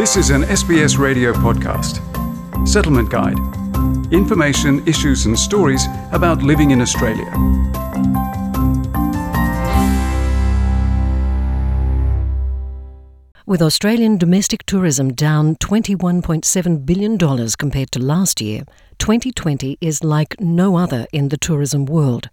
This is an SBS radio podcast. Settlement Guide. Information, issues, and stories about living in Australia. With Australian domestic tourism down $21.7 billion compared to last year, 2020 is like no other in the tourism world.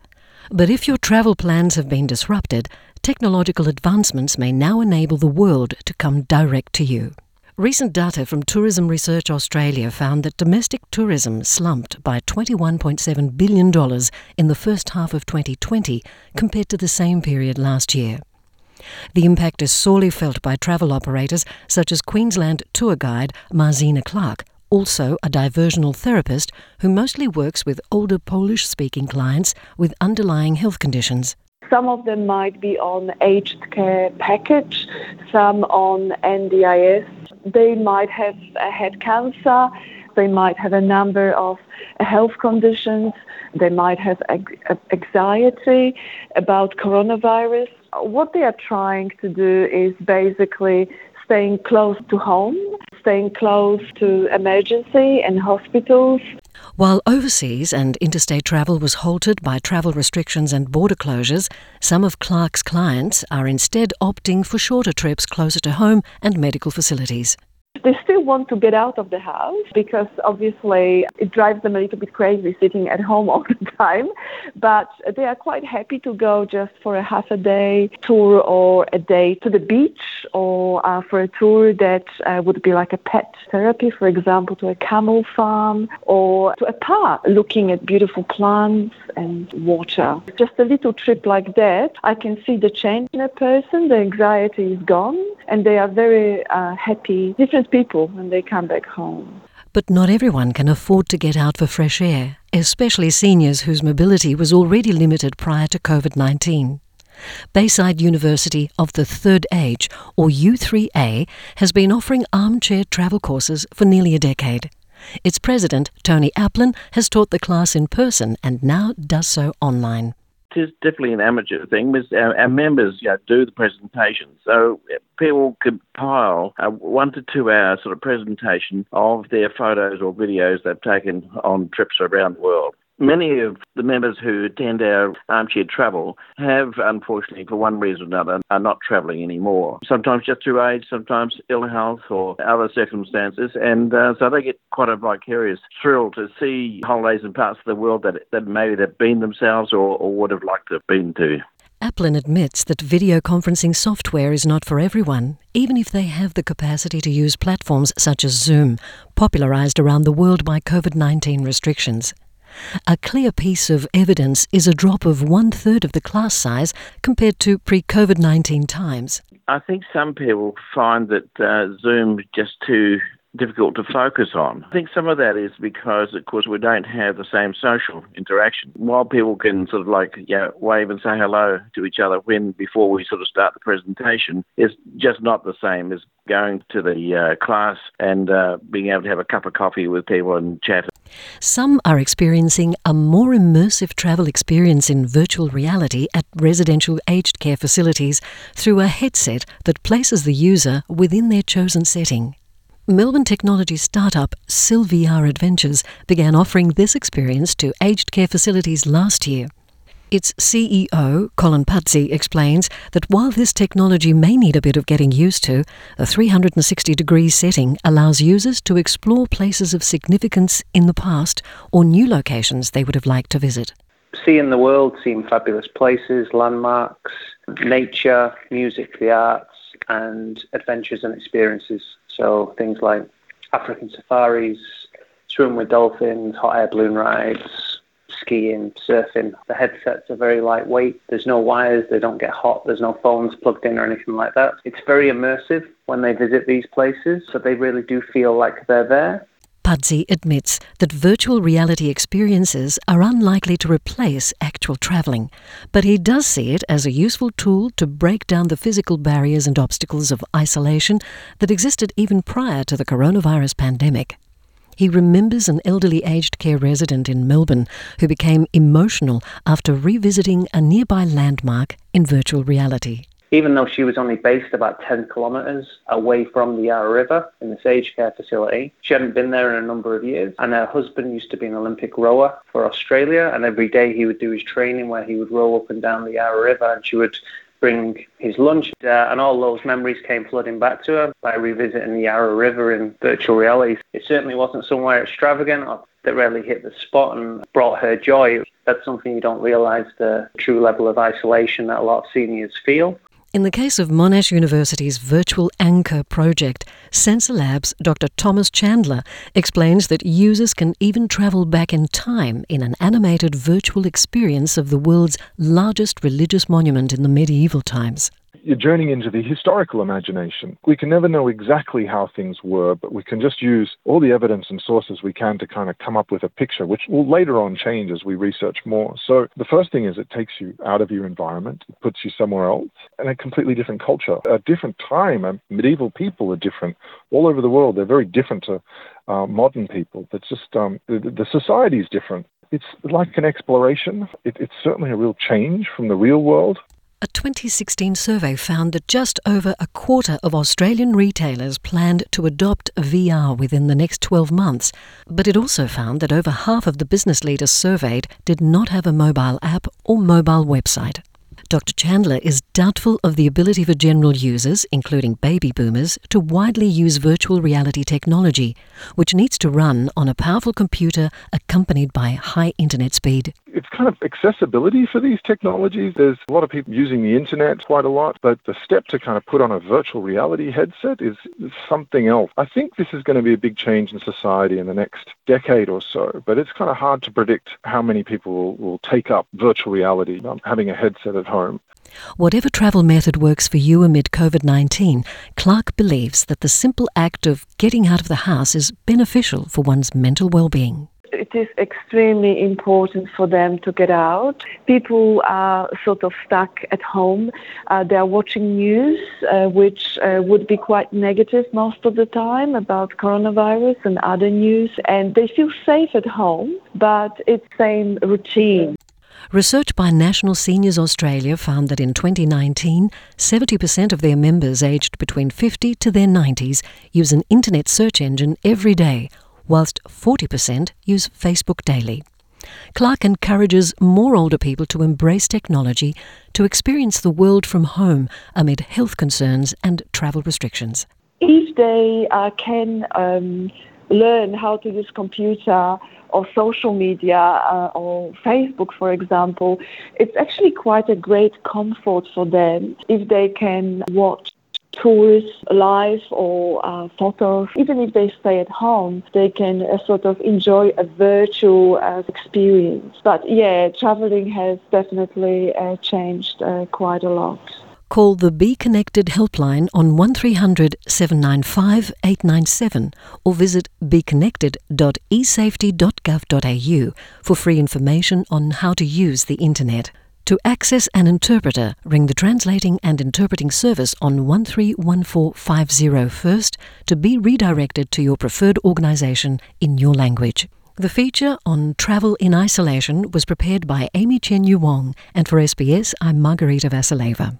But if your travel plans have been disrupted, technological advancements may now enable the world to come direct to you. Recent data from Tourism Research Australia found that domestic tourism slumped by $21.7 billion in the first half of 2020 compared to the same period last year. The impact is sorely felt by travel operators such as Queensland tour guide Marzena Clark, also a diversional therapist who mostly works with older Polish speaking clients with underlying health conditions. Some of them might be on aged care package, some on NDIS. They might have had cancer, they might have a number of health conditions, they might have anxiety about coronavirus. What they are trying to do is basically staying close to home, staying close to emergency and hospitals. While overseas and interstate travel was halted by travel restrictions and border closures, some of Clark's clients are instead opting for shorter trips closer to home and medical facilities. They still want to get out of the house because obviously it drives them a little bit crazy sitting at home all the time. But they are quite happy to go just for a half a day tour or a day to the beach or uh, for a tour that uh, would be like a pet therapy, for example, to a camel farm or to a park looking at beautiful plants and water. Just a little trip like that, I can see the change in a person. The anxiety is gone and they are very uh, happy. Different people when they come back home. But not everyone can afford to get out for fresh air, especially seniors whose mobility was already limited prior to COVID 19. Bayside University of the Third Age, or U3A, has been offering armchair travel courses for nearly a decade. Its president, Tony Aplin, has taught the class in person and now does so online is definitely an amateur thing. Our, our members you know, do the presentation, so people compile a one to two hour sort of presentation of their photos or videos they've taken on trips around the world. Many of the members who attend our armchair travel have, unfortunately, for one reason or another, are not travelling anymore. Sometimes just through age, sometimes ill health or other circumstances, and uh, so they get quite a vicarious thrill to see holidays in parts of the world that, that maybe they've been themselves or, or would have liked to have been to. Aplin admits that video conferencing software is not for everyone, even if they have the capacity to use platforms such as Zoom, popularized around the world by COVID 19 restrictions. A clear piece of evidence is a drop of one third of the class size compared to pre COVID 19 times. I think some people find that uh, Zoom just too difficult to focus on. I think some of that is because, of course, we don't have the same social interaction. While people can sort of like you know, wave and say hello to each other when before we sort of start the presentation, it's just not the same as going to the uh, class and uh, being able to have a cup of coffee with people and chat. Some are experiencing a more immersive travel experience in virtual reality at residential aged care facilities through a headset that places the user within their chosen setting. Melbourne technology startup SilVR Adventures began offering this experience to aged care facilities last year. Its CEO, Colin Pudsey, explains that while this technology may need a bit of getting used to, a 360 degree setting allows users to explore places of significance in the past or new locations they would have liked to visit. Seeing the world, seeing fabulous places, landmarks, nature, music, the arts, and adventures and experiences. So things like African safaris, swim with dolphins, hot air balloon rides, skiing, surfing. The headsets are very lightweight. There's no wires, they don't get hot, there's no phones plugged in or anything like that. It's very immersive when they visit these places, so they really do feel like they're there. Pudsey admits that virtual reality experiences are unlikely to replace actual travelling, but he does see it as a useful tool to break down the physical barriers and obstacles of isolation that existed even prior to the coronavirus pandemic. He remembers an elderly aged care resident in Melbourne who became emotional after revisiting a nearby landmark in virtual reality. Even though she was only based about 10 kilometres away from the Yarra River in this aged care facility, she hadn't been there in a number of years. And her husband used to be an Olympic rower for Australia, and every day he would do his training where he would row up and down the Yarra River, and she would bring his lunch. Uh, and all those memories came flooding back to her by revisiting the Yarra River in virtual reality. It certainly wasn't somewhere extravagant that really hit the spot and brought her joy. That's something you don't realise the true level of isolation that a lot of seniors feel. In the case of Monash University's Virtual Angkor project, SensiLab's Dr. Thomas Chandler explains that users can even travel back in time in an animated virtual experience of the world's largest religious monument in the medieval times you're journeying into the historical imagination. We can never know exactly how things were, but we can just use all the evidence and sources we can to kind of come up with a picture, which will later on change as we research more. So the first thing is it takes you out of your environment, it puts you somewhere else, and a completely different culture, a different time. Medieval people are different all over the world. They're very different to uh, modern people. It's just um, the, the society is different. It's like an exploration. It, it's certainly a real change from the real world. A 2016 survey found that just over a quarter of Australian retailers planned to adopt VR within the next 12 months, but it also found that over half of the business leaders surveyed did not have a mobile app or mobile website. Dr. Chandler is doubtful of the ability for general users, including baby boomers, to widely use virtual reality technology, which needs to run on a powerful computer accompanied by high internet speed. It's kind of accessibility for these technologies. There's a lot of people using the internet quite a lot, but the step to kind of put on a virtual reality headset is, something else. I think this is going to be a big change in society in the next decade or so, but it's kind of hard to predict how many people will, will take up virtual reality, um, having a headset at home home. Whatever travel method works for you amid COVID 19, Clark believes that the simple act of getting out of the house is beneficial for one's mental well being it is extremely important for them to get out. People are sort of stuck at home. Uh, they are watching news, uh, which uh, would be quite negative most of the time about coronavirus and other news, and they feel safe at home, but it's same routine. Research by National Seniors Australia found that in 2019, 70% of their members aged between 50 to their 90s use an internet search engine every day, whilst 40% use Facebook daily. Clark encourages more older people to embrace technology to experience the world from home amid health concerns and travel restrictions. If they uh, can um, learn how to use computer or social media uh, or Facebook, for example, it's actually quite a great comfort for them if they can watch tours live or uh, photos. Even if they stay at home, they can uh, sort of enjoy a virtual uh, experience. But yeah, traveling has definitely uh, changed uh, quite a lot. Call the Be Connected helpline on 1300 795 897 or visit beconnected.esafety.gov.au for free information on how to use the internet. To access an interpreter, ring the Translating and Interpreting Service on 131450 first to be redirected to your preferred organisation in your language. The feature on travel in isolation was prepared by Amy Chen Yu Wong, and for SBS, I'm Margarita Vasileva.